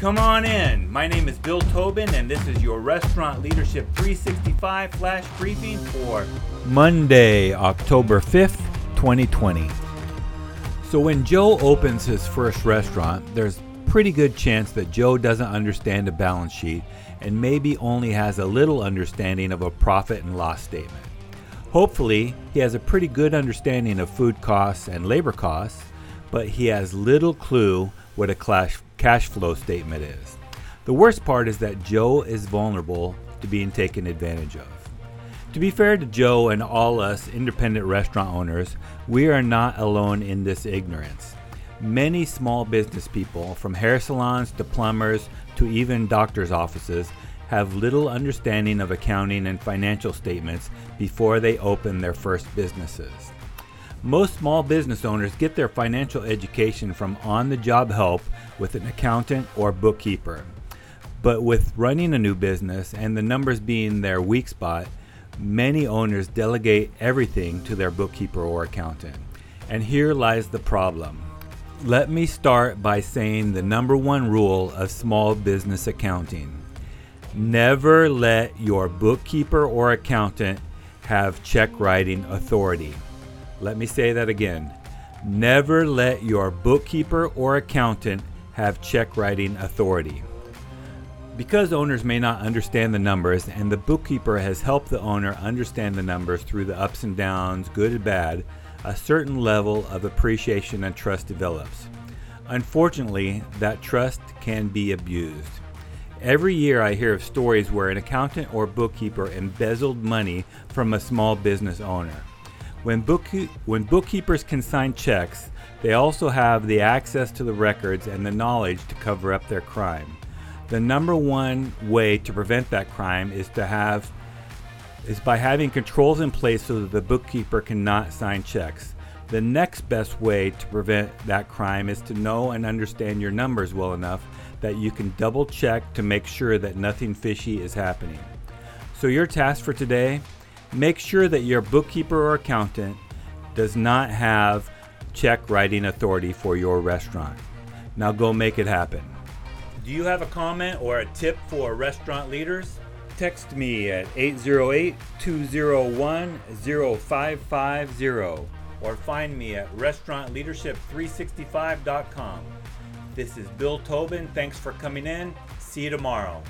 Come on in. My name is Bill Tobin, and this is your Restaurant Leadership 365 flash briefing for Monday, October 5th, 2020. So, when Joe opens his first restaurant, there's pretty good chance that Joe doesn't understand a balance sheet and maybe only has a little understanding of a profit and loss statement. Hopefully, he has a pretty good understanding of food costs and labor costs, but he has little clue what a cash flow statement is. The worst part is that Joe is vulnerable to being taken advantage of. To be fair to Joe and all us independent restaurant owners, we are not alone in this ignorance. Many small business people, from hair salons to plumbers to even doctor's offices, have little understanding of accounting and financial statements before they open their first businesses. Most small business owners get their financial education from on the job help with an accountant or bookkeeper. But with running a new business and the numbers being their weak spot, many owners delegate everything to their bookkeeper or accountant. And here lies the problem. Let me start by saying the number one rule of small business accounting never let your bookkeeper or accountant have check writing authority. Let me say that again. Never let your bookkeeper or accountant have check writing authority. Because owners may not understand the numbers, and the bookkeeper has helped the owner understand the numbers through the ups and downs, good and bad, a certain level of appreciation and trust develops. Unfortunately, that trust can be abused. Every year I hear of stories where an accountant or bookkeeper embezzled money from a small business owner. When, bookkeep- when bookkeepers can sign checks, they also have the access to the records and the knowledge to cover up their crime. The number one way to prevent that crime is to have is by having controls in place so that the bookkeeper cannot sign checks. The next best way to prevent that crime is to know and understand your numbers well enough that you can double check to make sure that nothing fishy is happening. So, your task for today Make sure that your bookkeeper or accountant does not have check writing authority for your restaurant. Now go make it happen. Do you have a comment or a tip for restaurant leaders? Text me at 808 201 0550 or find me at restaurantleadership365.com. This is Bill Tobin. Thanks for coming in. See you tomorrow.